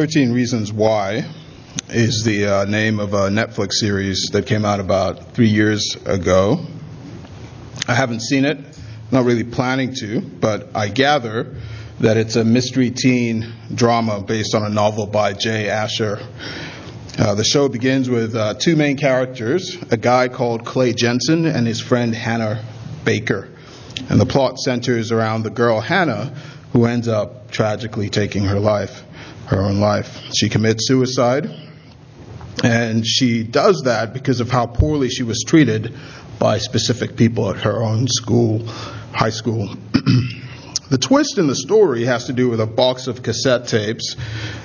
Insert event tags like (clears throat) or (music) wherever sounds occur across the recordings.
13 Reasons Why is the uh, name of a Netflix series that came out about three years ago. I haven't seen it, not really planning to, but I gather that it's a mystery teen drama based on a novel by Jay Asher. Uh, the show begins with uh, two main characters a guy called Clay Jensen and his friend Hannah Baker. And the plot centers around the girl Hannah, who ends up tragically taking her life, her own life. She commits suicide, and she does that because of how poorly she was treated by specific people at her own school, high school. (clears throat) the twist in the story has to do with a box of cassette tapes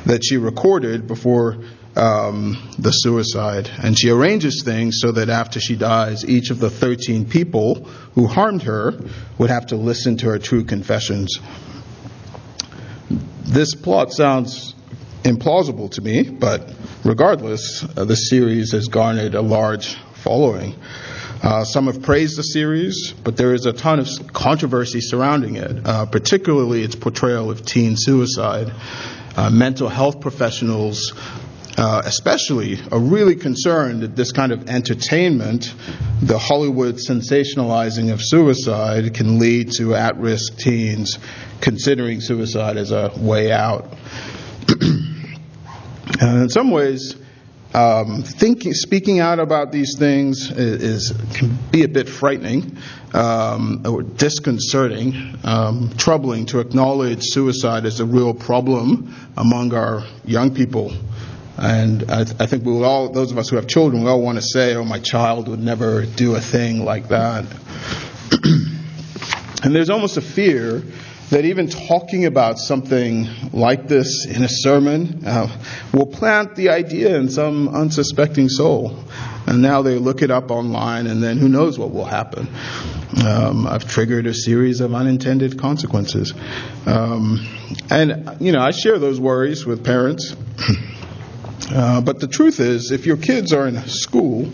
that she recorded before um, the suicide. And she arranges things so that after she dies, each of the 13 people who harmed her would have to listen to her true confessions. This plot sounds implausible to me, but regardless, uh, the series has garnered a large following. Uh, some have praised the series, but there is a ton of controversy surrounding it, uh, particularly its portrayal of teen suicide. Uh, mental health professionals uh, especially, are really concerned that this kind of entertainment, the Hollywood sensationalizing of suicide, can lead to at risk teens considering suicide as a way out. (clears throat) and in some ways, um, thinking, speaking out about these things is, is can be a bit frightening um, or disconcerting, um, troubling to acknowledge suicide as a real problem among our young people. And I, th- I think we all, those of us who have children, we all want to say, oh, my child would never do a thing like that. (clears throat) and there's almost a fear that even talking about something like this in a sermon uh, will plant the idea in some unsuspecting soul. And now they look it up online, and then who knows what will happen. Um, I've triggered a series of unintended consequences. Um, and, you know, I share those worries with parents. (clears throat) Uh, but the truth is, if your kids are in school,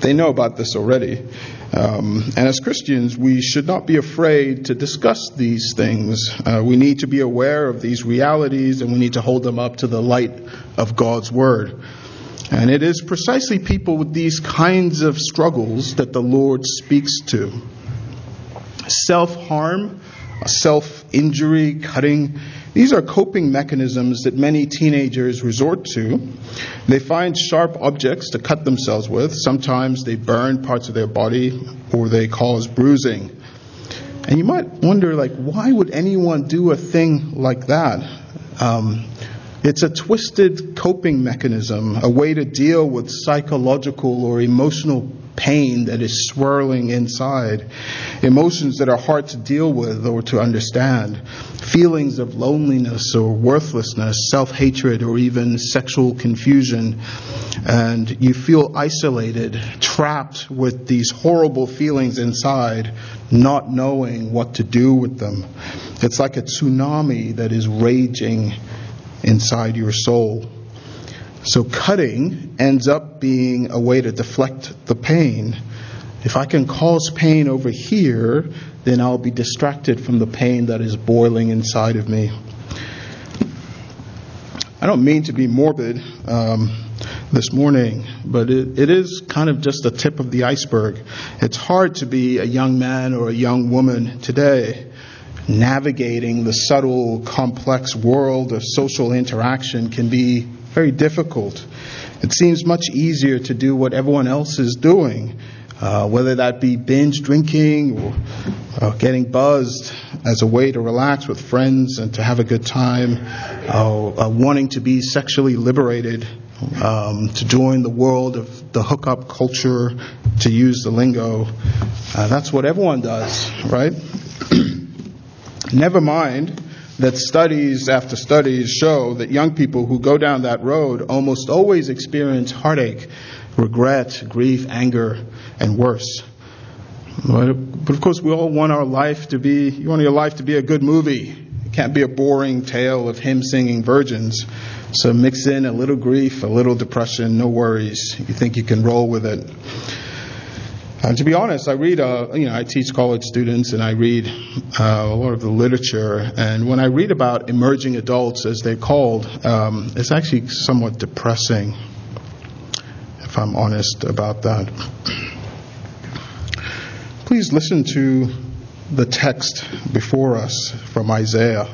they know about this already. Um, and as Christians, we should not be afraid to discuss these things. Uh, we need to be aware of these realities and we need to hold them up to the light of God's Word. And it is precisely people with these kinds of struggles that the Lord speaks to. Self harm, self injury, cutting, these are coping mechanisms that many teenagers resort to. They find sharp objects to cut themselves with. Sometimes they burn parts of their body or they cause bruising. And you might wonder, like, why would anyone do a thing like that? Um, it's a twisted coping mechanism, a way to deal with psychological or emotional pain that is swirling inside, emotions that are hard to deal with or to understand, feelings of loneliness or worthlessness, self hatred, or even sexual confusion. And you feel isolated, trapped with these horrible feelings inside, not knowing what to do with them. It's like a tsunami that is raging inside your soul. So cutting ends up being a way to deflect the pain. If I can cause pain over here, then I'll be distracted from the pain that is boiling inside of me. I don't mean to be morbid um, this morning, but it, it is kind of just the tip of the iceberg. It's hard to be a young man or a young woman today. Navigating the subtle, complex world of social interaction can be very difficult. It seems much easier to do what everyone else is doing, uh, whether that be binge drinking or uh, getting buzzed as a way to relax with friends and to have a good time, uh, uh wanting to be sexually liberated, um, to join the world of the hookup culture, to use the lingo. Uh, that's what everyone does, right? (clears throat) Never mind that studies after studies show that young people who go down that road almost always experience heartache, regret, grief, anger, and worse. But, of course, we all want our life to be, you want your life to be a good movie. It can't be a boring tale of hymn singing virgins. So mix in a little grief, a little depression, no worries. You think you can roll with it. And to be honest, I read, uh, you know, I teach college students and I read uh, a lot of the literature. And when I read about emerging adults, as they're called, um, it's actually somewhat depressing, if I'm honest about that. Please listen to the text before us from Isaiah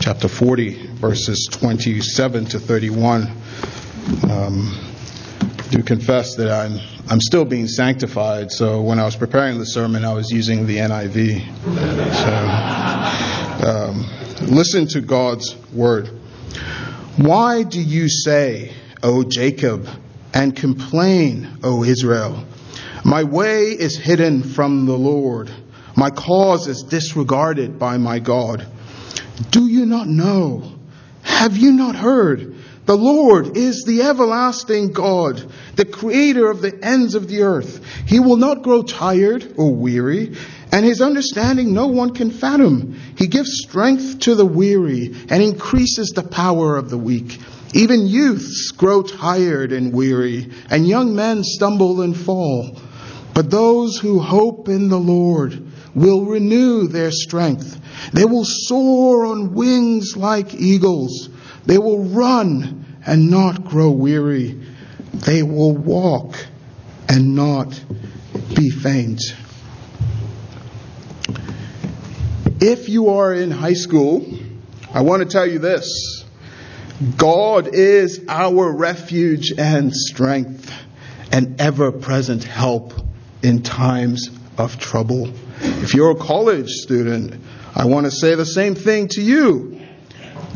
chapter 40, verses 27 to 31. Um, do confess that I'm I'm still being sanctified. So when I was preparing the sermon, I was using the NIV. So um, listen to God's word. Why do you say, O Jacob, and complain, O Israel? My way is hidden from the Lord. My cause is disregarded by my God. Do you not know? Have you not heard? The Lord is the everlasting God, the creator of the ends of the earth. He will not grow tired or weary, and his understanding no one can fathom. He gives strength to the weary and increases the power of the weak. Even youths grow tired and weary, and young men stumble and fall. But those who hope in the Lord will renew their strength. They will soar on wings like eagles. They will run and not grow weary. They will walk and not be faint. If you are in high school, I want to tell you this God is our refuge and strength, and ever present help in times of trouble. If you're a college student, I want to say the same thing to you.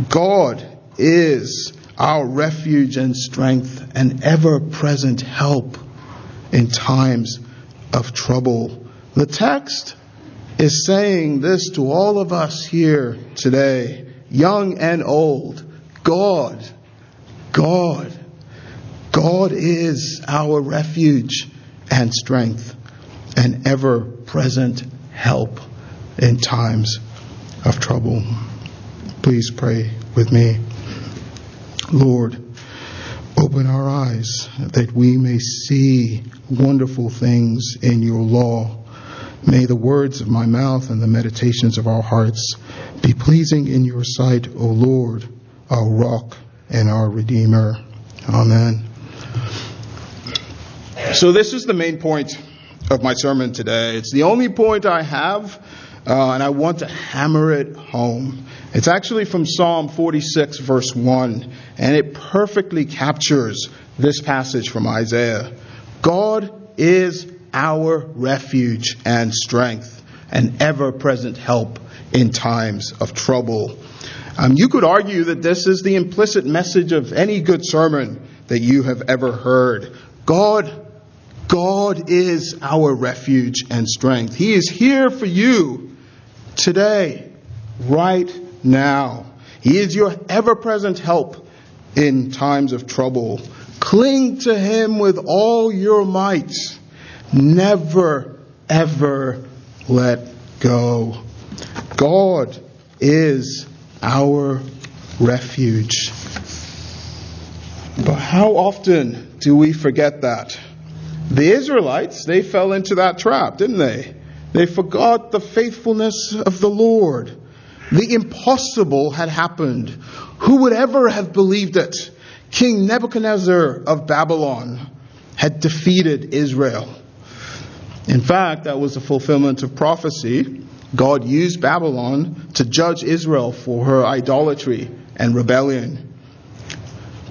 God is our refuge and strength and ever present help in times of trouble. The text is saying this to all of us here today, young and old. God, God, God is our refuge and strength and ever present help in times of trouble. Please pray with me. Lord, open our eyes that we may see wonderful things in your law. May the words of my mouth and the meditations of our hearts be pleasing in your sight, O Lord, our rock and our redeemer. Amen. So, this is the main point of my sermon today. It's the only point I have, uh, and I want to hammer it home. It's actually from Psalm 46, verse 1, and it perfectly captures this passage from Isaiah. God is our refuge and strength, and ever present help in times of trouble. Um, you could argue that this is the implicit message of any good sermon that you have ever heard. God, God is our refuge and strength. He is here for you today, right now. He is your ever present help in times of trouble. Cling to Him with all your might. Never, ever let go. God is our refuge. But how often do we forget that? The Israelites, they fell into that trap, didn't they? They forgot the faithfulness of the Lord. The impossible had happened. Who would ever have believed it? King Nebuchadnezzar of Babylon had defeated Israel. In fact, that was a fulfillment of prophecy. God used Babylon to judge Israel for her idolatry and rebellion.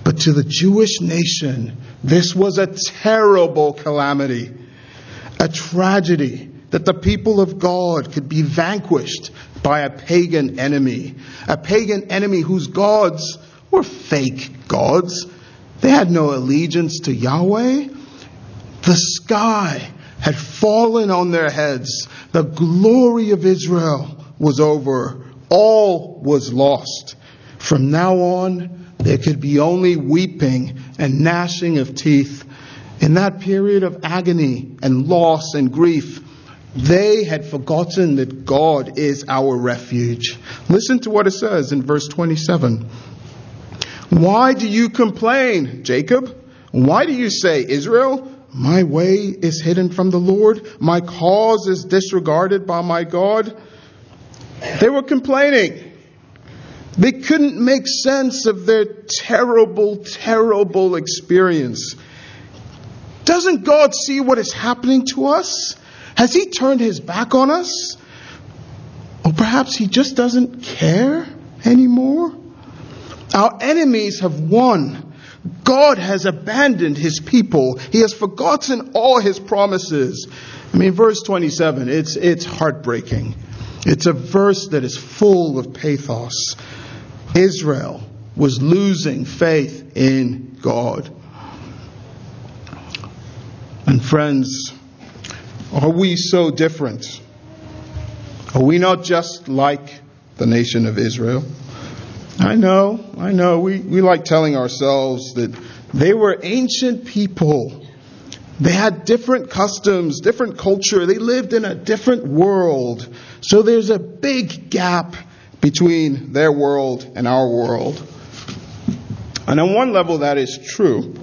But to the Jewish nation, this was a terrible calamity, a tragedy that the people of God could be vanquished by a pagan enemy, a pagan enemy whose gods were fake gods. They had no allegiance to Yahweh. The sky had fallen on their heads. The glory of Israel was over. All was lost. From now on, there could be only weeping and gnashing of teeth. In that period of agony and loss and grief, they had forgotten that God is our refuge. Listen to what it says in verse 27. Why do you complain, Jacob? Why do you say, Israel, my way is hidden from the Lord. My cause is disregarded by my God. They were complaining. They couldn't make sense of their terrible, terrible experience. Doesn't God see what is happening to us? Has He turned His back on us? Or perhaps He just doesn't care anymore? Our enemies have won. God has abandoned His people. He has forgotten all His promises. I mean, verse 27, it's, it's heartbreaking. It's a verse that is full of pathos. Israel was losing faith in God. And friends, are we so different? Are we not just like the nation of Israel? I know, I know, we, we like telling ourselves that they were ancient people. They had different customs, different culture. They lived in a different world. So there's a big gap between their world and our world. And on one level, that is true.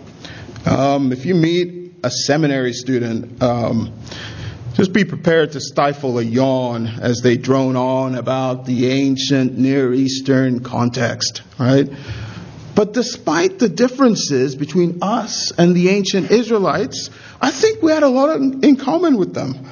Um, if you meet a seminary student, um, just be prepared to stifle a yawn as they drone on about the ancient Near Eastern context, right? But despite the differences between us and the ancient Israelites, I think we had a lot in common with them,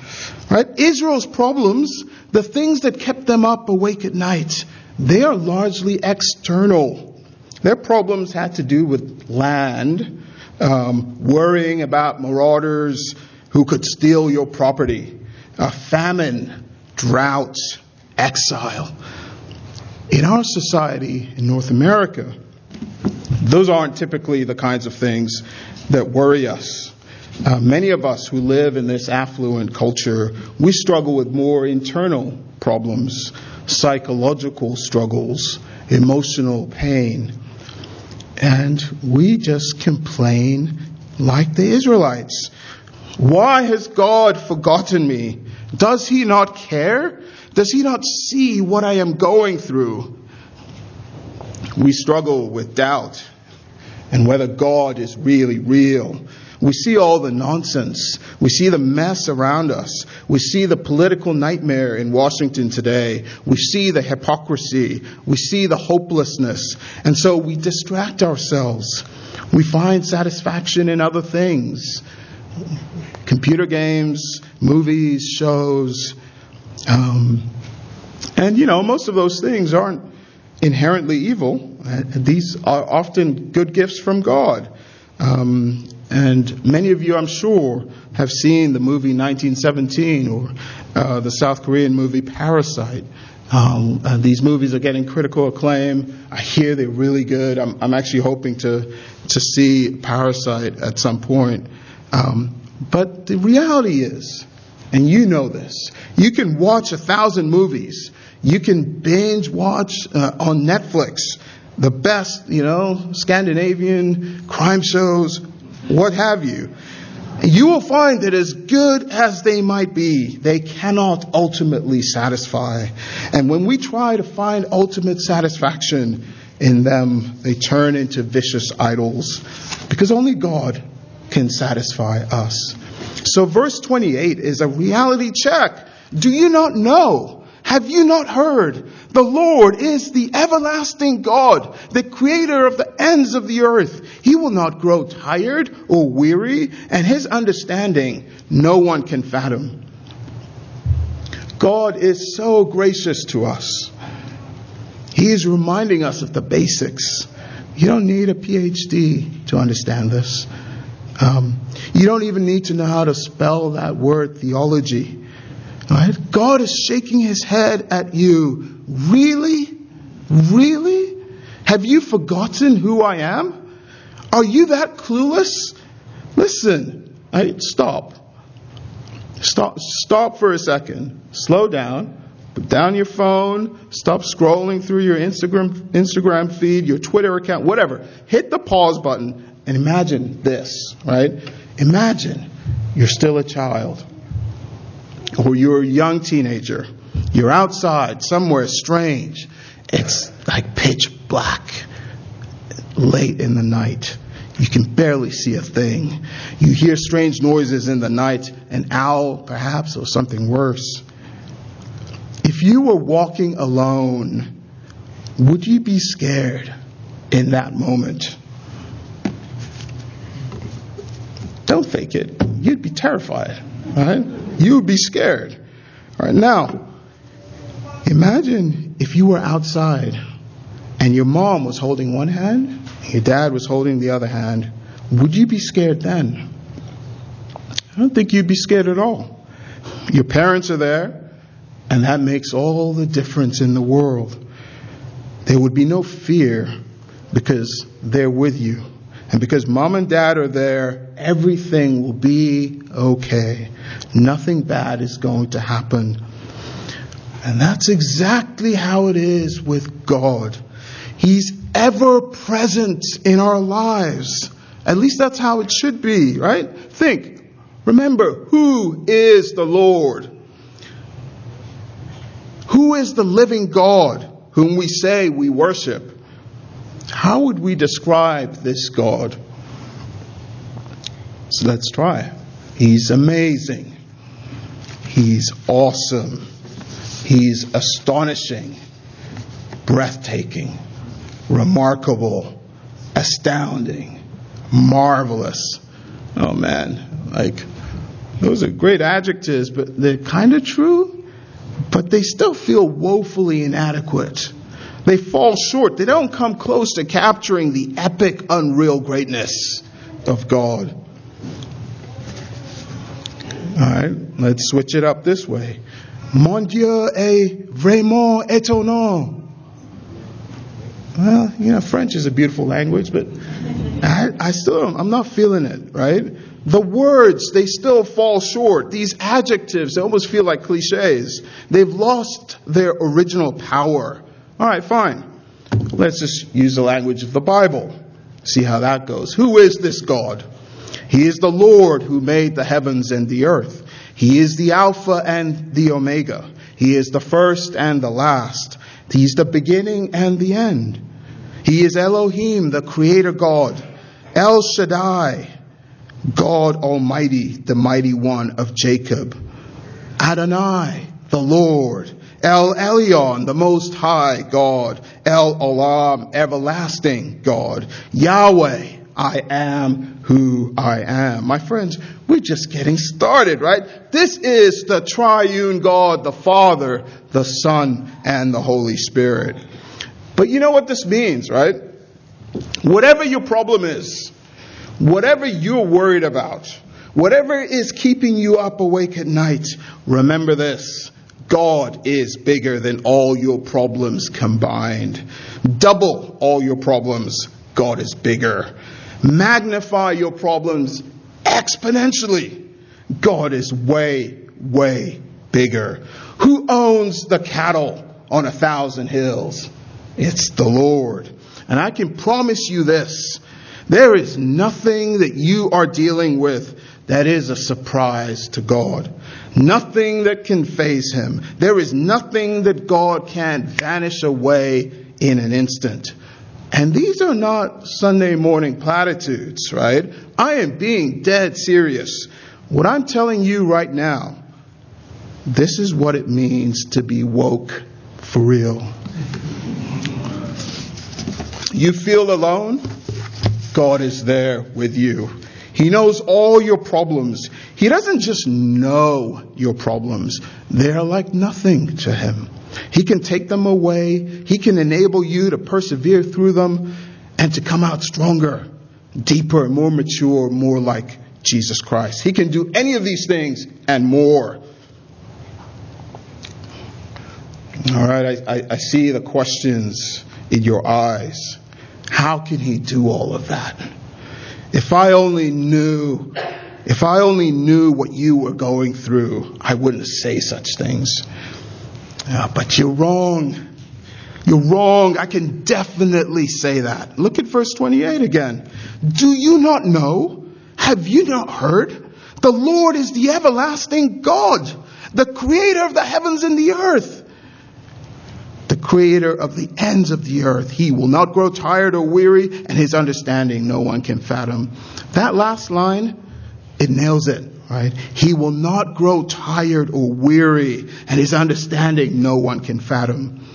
right? Israel's problems, the things that kept them up awake at night, they are largely external. Their problems had to do with land, um, worrying about marauders, who could steal your property, a famine, drought, exile. In our society in North America, those aren't typically the kinds of things that worry us. Uh, many of us who live in this affluent culture, we struggle with more internal problems, psychological struggles, emotional pain. And we just complain like the Israelites. Why has God forgotten me? Does he not care? Does he not see what I am going through? We struggle with doubt and whether God is really real. We see all the nonsense. We see the mess around us. We see the political nightmare in Washington today. We see the hypocrisy. We see the hopelessness. And so we distract ourselves. We find satisfaction in other things computer games, movies, shows. Um, and, you know, most of those things aren't inherently evil. Uh, these are often good gifts from God. Um, and many of you, I'm sure, have seen the movie 1917 or uh, the South Korean movie Parasite. Um, uh, these movies are getting critical acclaim. I hear they're really good. I'm, I'm actually hoping to to see Parasite at some point. Um, but the reality is, and you know this, you can watch a thousand movies. You can binge watch uh, on Netflix the best, you know, Scandinavian crime shows, what have you. You will find that as good as they might be, they cannot ultimately satisfy. And when we try to find ultimate satisfaction in them, they turn into vicious idols because only God can satisfy us. So, verse 28 is a reality check. Do you not know? Have you not heard? The Lord is the everlasting God, the creator of the ends of the earth. He will not grow tired or weary, and his understanding no one can fathom. God is so gracious to us. He is reminding us of the basics. You don't need a PhD to understand this. Um, you don't even need to know how to spell that word theology. Right? God is shaking his head at you. Really? Really? Have you forgotten who I am? Are you that clueless? Listen, right? stop. Stop stop for a second. Slow down. Put down your phone. Stop scrolling through your Instagram Instagram feed, your Twitter account, whatever. Hit the pause button and imagine this, right? Imagine you're still a child or you're a young teenager. You're outside somewhere strange. It's like pitch black late in the night. You can barely see a thing. You hear strange noises in the night, an owl perhaps, or something worse. If you were walking alone, would you be scared in that moment? Don't fake it. You'd be terrified, right? You would be scared. All right, now, imagine if you were outside and your mom was holding one hand, your dad was holding the other hand. Would you be scared then? I don't think you'd be scared at all. Your parents are there, and that makes all the difference in the world. There would be no fear because they're with you. And because mom and dad are there, everything will be okay. Nothing bad is going to happen. And that's exactly how it is with God. He's ever present in our lives. At least that's how it should be, right? Think. Remember, who is the Lord? Who is the living God whom we say we worship? How would we describe this God? So let's try. He's amazing. He's awesome. He's astonishing, breathtaking, remarkable, astounding, marvelous. Oh man, like those are great adjectives, but they're kind of true, but they still feel woefully inadequate. They fall short. They don't come close to capturing the epic, unreal greatness of God. All right, let's switch it up this way. Mon Dieu est vraiment étonnant. Well, you know, French is a beautiful language, but I, I still, I'm not feeling it, right? The words, they still fall short. These adjectives, they almost feel like cliches. They've lost their original power. All right, fine. Let's just use the language of the Bible. See how that goes. Who is this God? He is the Lord who made the heavens and the earth. He is the Alpha and the Omega. He is the first and the last. He's the beginning and the end. He is Elohim, the Creator God. El Shaddai, God Almighty, the Mighty One of Jacob. Adonai, the Lord. El Elyon, the Most High God. El Olam, everlasting God. Yahweh, I am who I am. My friends, we're just getting started, right? This is the triune God, the Father, the Son, and the Holy Spirit. But you know what this means, right? Whatever your problem is, whatever you're worried about, whatever is keeping you up awake at night, remember this. God is bigger than all your problems combined. Double all your problems. God is bigger. Magnify your problems exponentially. God is way, way bigger. Who owns the cattle on a thousand hills? It's the Lord. And I can promise you this there is nothing that you are dealing with that is a surprise to God. Nothing that can faze him. There is nothing that God can't vanish away in an instant. And these are not Sunday morning platitudes, right? I am being dead serious. What I'm telling you right now, this is what it means to be woke for real. You feel alone? God is there with you. He knows all your problems. He doesn't just know your problems. They're like nothing to him. He can take them away. He can enable you to persevere through them and to come out stronger, deeper, more mature, more like Jesus Christ. He can do any of these things and more. All right, I, I, I see the questions in your eyes. How can he do all of that? If I only knew, if I only knew what you were going through, I wouldn't say such things. Yeah, but you're wrong. You're wrong. I can definitely say that. Look at verse 28 again. Do you not know? Have you not heard? The Lord is the everlasting God, the creator of the heavens and the earth. The creator of the ends of the earth. He will not grow tired or weary, and his understanding no one can fathom. That last line, it nails it, right? He will not grow tired or weary, and his understanding no one can fathom.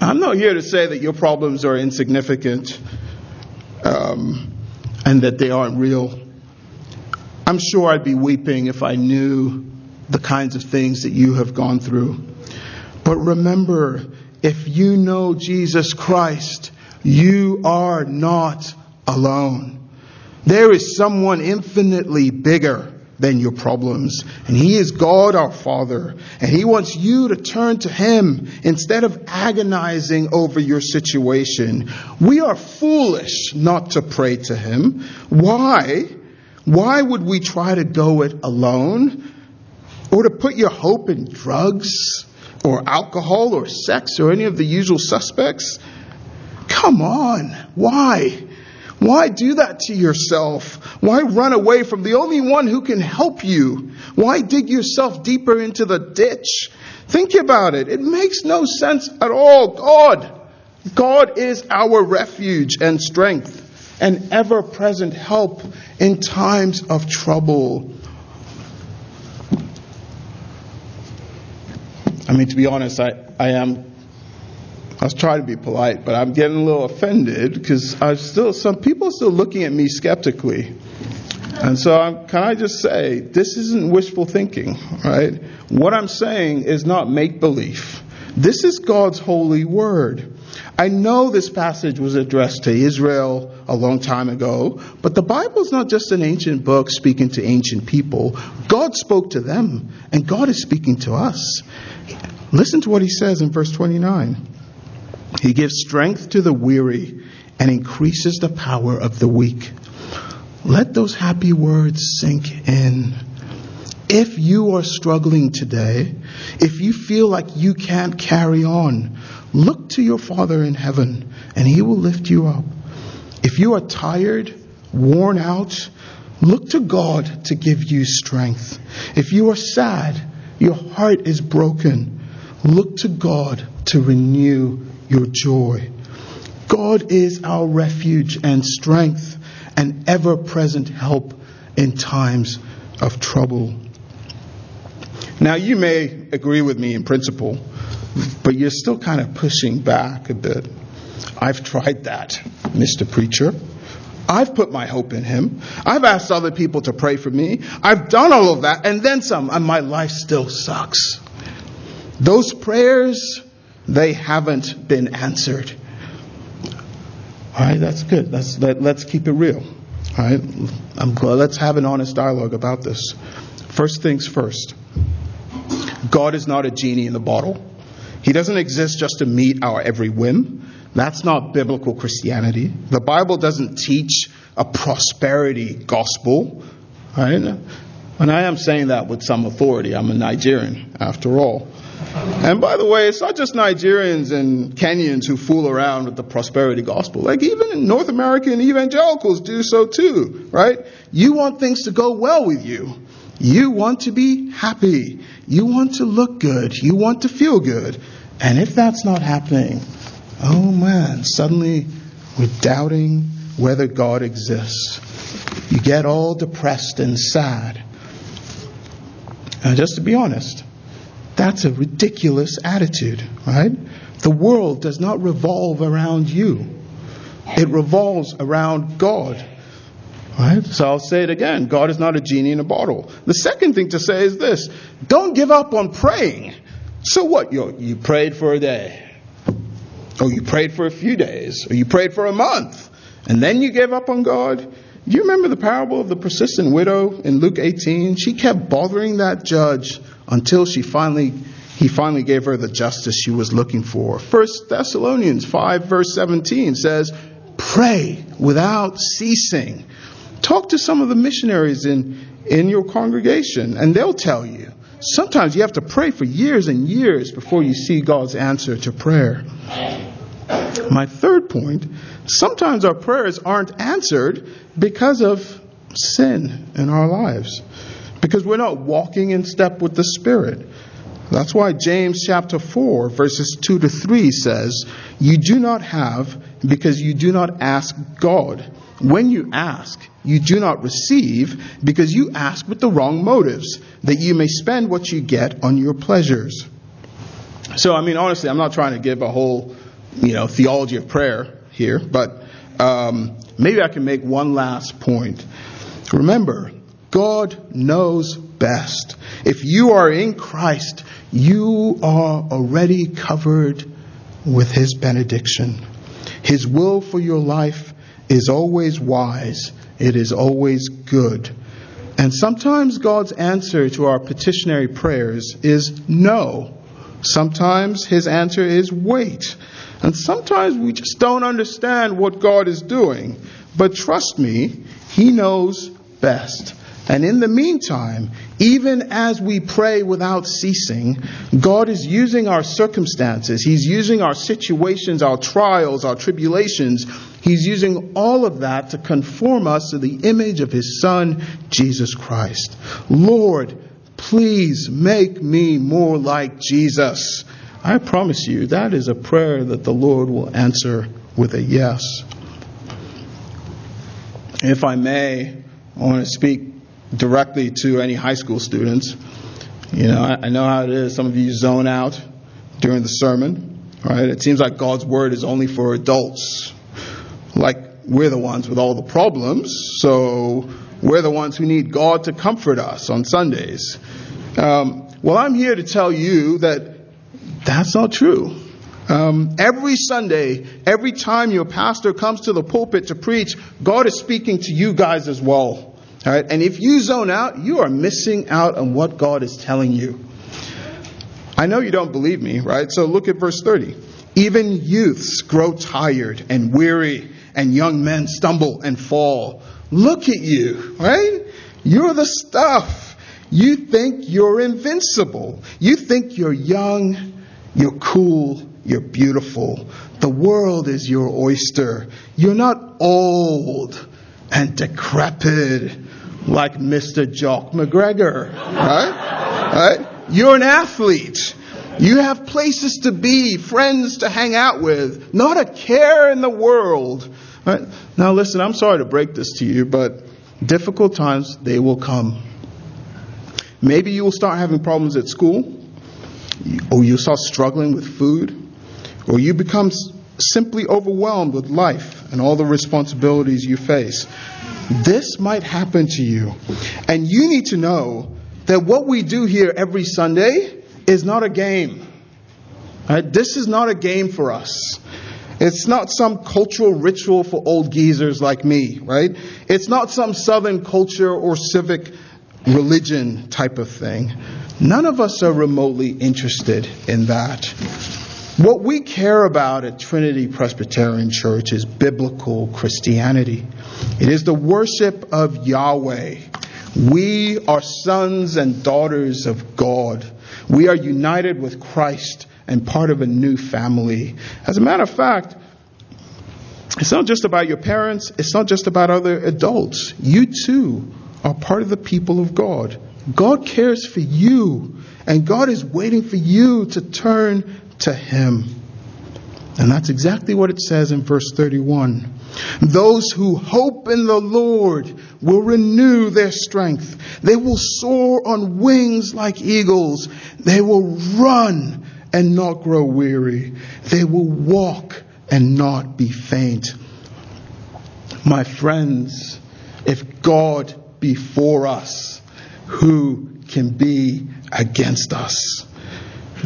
I'm not here to say that your problems are insignificant um, and that they aren't real. I'm sure I'd be weeping if I knew the kinds of things that you have gone through. But remember, if you know Jesus Christ, you are not alone. There is someone infinitely bigger than your problems. And He is God our Father. And He wants you to turn to Him instead of agonizing over your situation. We are foolish not to pray to Him. Why? Why would we try to go it alone? Or to put your hope in drugs? or alcohol or sex or any of the usual suspects? Come on. Why? Why do that to yourself? Why run away from the only one who can help you? Why dig yourself deeper into the ditch? Think about it. It makes no sense at all. God, God is our refuge and strength and ever present help in times of trouble. I mean, to be honest, I, I am. I was trying to be polite, but I'm getting a little offended because I still some people are still looking at me skeptically, and so I'm, can I just say this isn't wishful thinking, right? What I'm saying is not make believe. This is God's holy word. I know this passage was addressed to Israel a long time ago, but the Bible is not just an ancient book speaking to ancient people. God spoke to them, and God is speaking to us. Listen to what he says in verse 29. He gives strength to the weary and increases the power of the weak. Let those happy words sink in. If you are struggling today, if you feel like you can't carry on, look to your Father in heaven and He will lift you up. If you are tired, worn out, look to God to give you strength. If you are sad, your heart is broken, look to God to renew your joy. God is our refuge and strength and ever present help in times of trouble. Now, you may agree with me in principle, but you're still kind of pushing back a bit. I've tried that, Mr. Preacher. I've put my hope in him. I've asked other people to pray for me. I've done all of that and then some, and my life still sucks. Those prayers, they haven't been answered. All right, that's good. Let's, let, us let us keep it real. All right, I'm glad. Let's have an honest dialogue about this. First things first. God is not a genie in the bottle. He doesn't exist just to meet our every whim. That's not biblical Christianity. The Bible doesn't teach a prosperity gospel. Right? And I am saying that with some authority. I'm a Nigerian, after all. And by the way, it's not just Nigerians and Kenyans who fool around with the prosperity gospel. Like even North American evangelicals do so too, right? You want things to go well with you. You want to be happy. You want to look good. You want to feel good. And if that's not happening, oh man, suddenly we're doubting whether God exists. You get all depressed and sad. And just to be honest, that's a ridiculous attitude, right? The world does not revolve around you. It revolves around God. Right? So I'll say it again. God is not a genie in a bottle. The second thing to say is this. Don't give up on praying. So what? You, you prayed for a day. Or you prayed for a few days. Or you prayed for a month. And then you gave up on God. Do you remember the parable of the persistent widow in Luke 18? She kept bothering that judge until she finally he finally gave her the justice she was looking for. First Thessalonians 5 verse 17 says, "Pray without ceasing." Talk to some of the missionaries in, in your congregation, and they'll tell you. Sometimes you have to pray for years and years before you see God's answer to prayer. My third point sometimes our prayers aren't answered because of sin in our lives, because we're not walking in step with the Spirit. That's why James chapter 4, verses 2 to 3 says, You do not have because you do not ask God. When you ask, you do not receive because you ask with the wrong motives, that you may spend what you get on your pleasures. So, I mean, honestly, I'm not trying to give a whole, you know, theology of prayer here, but um, maybe I can make one last point. Remember, God knows best. If you are in Christ, you are already covered with His benediction. His will for your life is always wise, it is always good. And sometimes God's answer to our petitionary prayers is no. Sometimes His answer is wait. And sometimes we just don't understand what God is doing. But trust me, He knows best. And in the meantime, even as we pray without ceasing, God is using our circumstances, He's using our situations, our trials, our tribulations. He's using all of that to conform us to the image of His Son, Jesus Christ. Lord, please make me more like Jesus. I promise you, that is a prayer that the Lord will answer with a yes. If I may, I want to speak directly to any high school students. You know, I, I know how it is. Some of you zone out during the sermon, right? It seems like God's word is only for adults. Like we're the ones with all the problems, so we're the ones who need God to comfort us on Sundays. Um, well, I'm here to tell you that that's not true. Um, every Sunday, every time your pastor comes to the pulpit to preach, God is speaking to you guys as well. All right? And if you zone out, you are missing out on what God is telling you. I know you don't believe me, right? So look at verse 30. Even youths grow tired and weary, and young men stumble and fall. Look at you, right? You're the stuff. You think you're invincible. You think you're young, you're cool, you're beautiful. The world is your oyster. You're not old and decrepit like Mr. Jock McGregor, right? Right? You're an athlete. You have places to be, friends to hang out with, not a care in the world. Right? Now listen, I'm sorry to break this to you, but difficult times, they will come. Maybe you will start having problems at school, or you start struggling with food, or you become simply overwhelmed with life and all the responsibilities you face. This might happen to you. And you need to know that what we do here every Sunday is not a game. Right? This is not a game for us. It's not some cultural ritual for old geezers like me, right? It's not some southern culture or civic religion type of thing. None of us are remotely interested in that. What we care about at Trinity Presbyterian Church is biblical Christianity. It is the worship of Yahweh. We are sons and daughters of God. We are united with Christ and part of a new family. As a matter of fact, it's not just about your parents, it's not just about other adults. You too are part of the people of God. God cares for you, and God is waiting for you to turn to Him. And that's exactly what it says in verse 31. Those who hope in the Lord will renew their strength. They will soar on wings like eagles. They will run and not grow weary. They will walk and not be faint. My friends, if God be for us, who can be against us?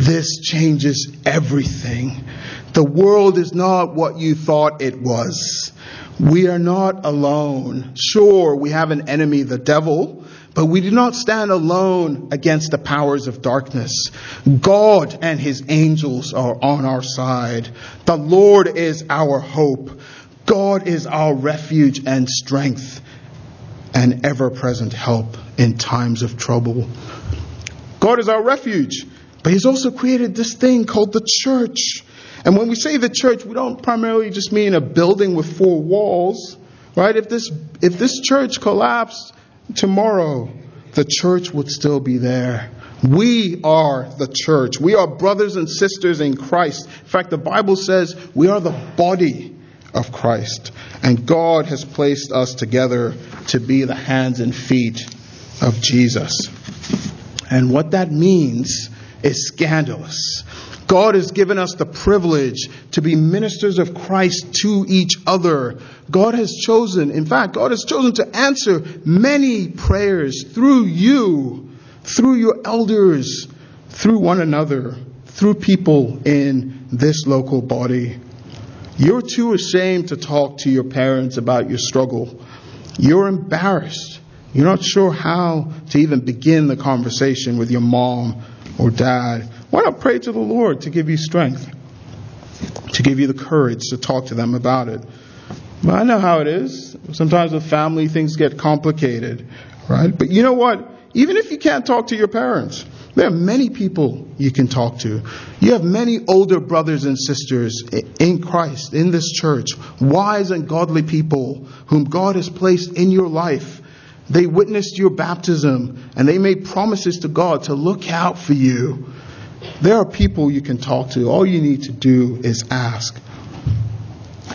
This changes everything. The world is not what you thought it was. We are not alone. Sure, we have an enemy, the devil, but we do not stand alone against the powers of darkness. God and his angels are on our side. The Lord is our hope. God is our refuge and strength and ever present help in times of trouble. God is our refuge. But he's also created this thing called the church. And when we say the church, we don't primarily just mean a building with four walls, right? If this, if this church collapsed tomorrow, the church would still be there. We are the church. We are brothers and sisters in Christ. In fact, the Bible says we are the body of Christ. And God has placed us together to be the hands and feet of Jesus. And what that means is scandalous. God has given us the privilege to be ministers of Christ to each other. God has chosen, in fact, God has chosen to answer many prayers through you through your elders, through one another, through people in this local body. You're too ashamed to talk to your parents about your struggle. You're embarrassed. You're not sure how to even begin the conversation with your mom or dad. Why not pray to the Lord to give you strength, to give you the courage to talk to them about it? I know how it is. Sometimes with family, things get complicated, right? But you know what? Even if you can't talk to your parents, there are many people you can talk to. You have many older brothers and sisters in Christ, in this church, wise and godly people whom God has placed in your life. They witnessed your baptism and they made promises to God to look out for you. There are people you can talk to. All you need to do is ask.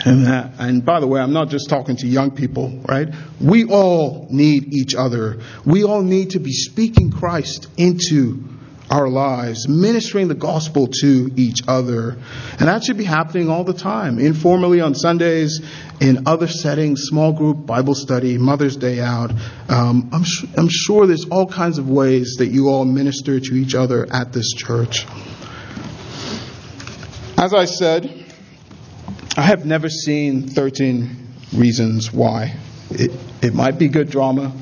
And, that, and by the way, I'm not just talking to young people, right? We all need each other. We all need to be speaking Christ into our lives, ministering the gospel to each other. And that should be happening all the time, informally on Sundays, in other settings, small group, Bible study, Mother's Day out. Um, I'm, sh- I'm sure there's all kinds of ways that you all minister to each other at this church. As I said, I have never seen 13 Reasons Why. It, it might be good drama,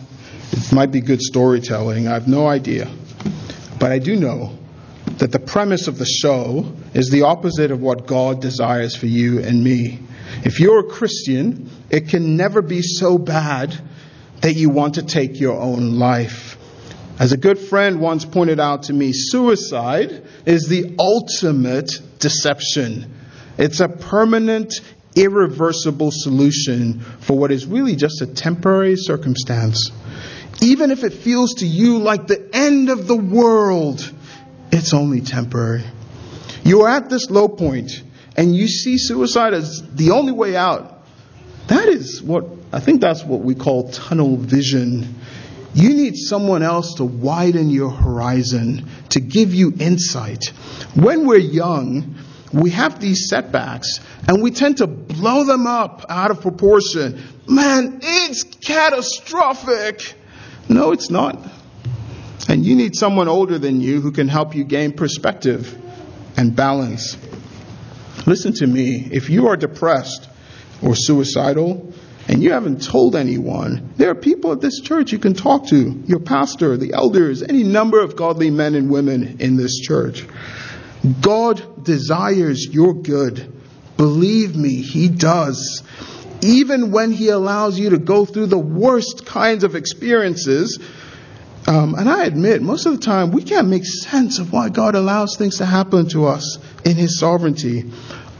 it might be good storytelling, I have no idea. But I do know that the premise of the show is the opposite of what God desires for you and me. If you're a Christian, it can never be so bad that you want to take your own life. As a good friend once pointed out to me, suicide is the ultimate deception. It's a permanent, irreversible solution for what is really just a temporary circumstance. Even if it feels to you like the end of the world, it's only temporary. You're at this low point and you see suicide as the only way out. That is what, I think that's what we call tunnel vision. You need someone else to widen your horizon, to give you insight. When we're young, we have these setbacks and we tend to blow them up out of proportion. Man, it's catastrophic. No, it's not. And you need someone older than you who can help you gain perspective and balance. Listen to me. If you are depressed or suicidal and you haven't told anyone, there are people at this church you can talk to your pastor, the elders, any number of godly men and women in this church. God desires your good. Believe me, He does. Even when He allows you to go through the worst kinds of experiences, um, and I admit, most of the time, we can't make sense of why God allows things to happen to us in His sovereignty.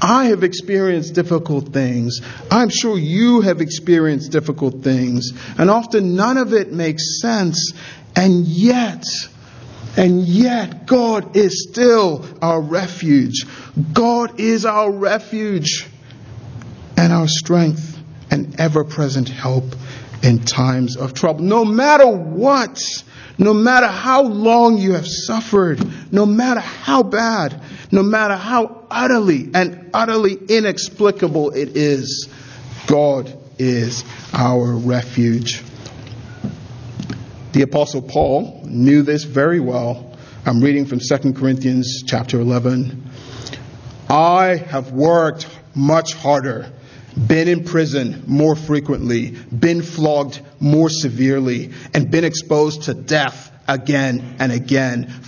I have experienced difficult things. I'm sure you have experienced difficult things. And often none of it makes sense. And yet, and yet, God is still our refuge. God is our refuge and our strength and ever present help in times of trouble. No matter what, no matter how long you have suffered, no matter how bad, no matter how utterly and utterly inexplicable it is, God is our refuge. The apostle Paul knew this very well. I'm reading from 2 Corinthians chapter 11. I have worked much harder, been in prison more frequently, been flogged more severely, and been exposed to death again and again.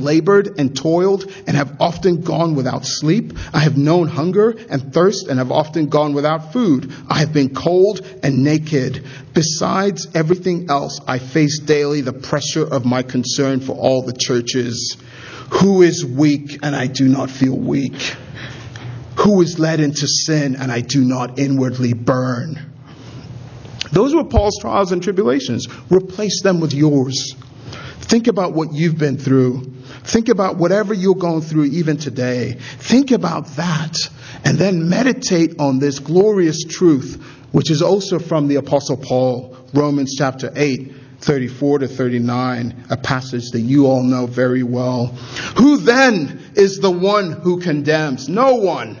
labored and toiled and have often gone without sleep. I have known hunger and thirst and have often gone without food. I have been cold and naked. Besides everything else, I face daily the pressure of my concern for all the churches. Who is weak and I do not feel weak? Who is led into sin and I do not inwardly burn? Those were Paul's trials and tribulations. Replace them with yours. Think about what you've been through. Think about whatever you're going through even today. Think about that and then meditate on this glorious truth, which is also from the apostle Paul, Romans chapter 8, 34 to 39, a passage that you all know very well. Who then is the one who condemns? No one.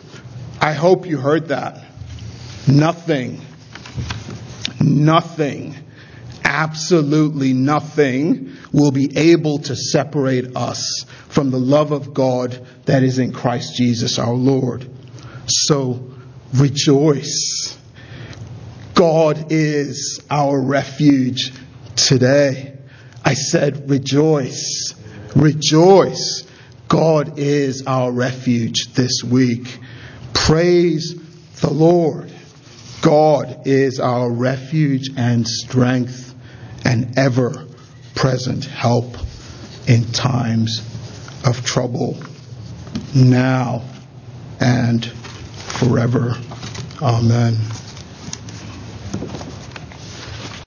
I hope you heard that. Nothing, nothing, absolutely nothing will be able to separate us from the love of God that is in Christ Jesus our Lord. So rejoice. God is our refuge today. I said rejoice. Rejoice. God is our refuge this week. Praise the Lord. God is our refuge and strength and ever present help in times of trouble, now and forever. Amen.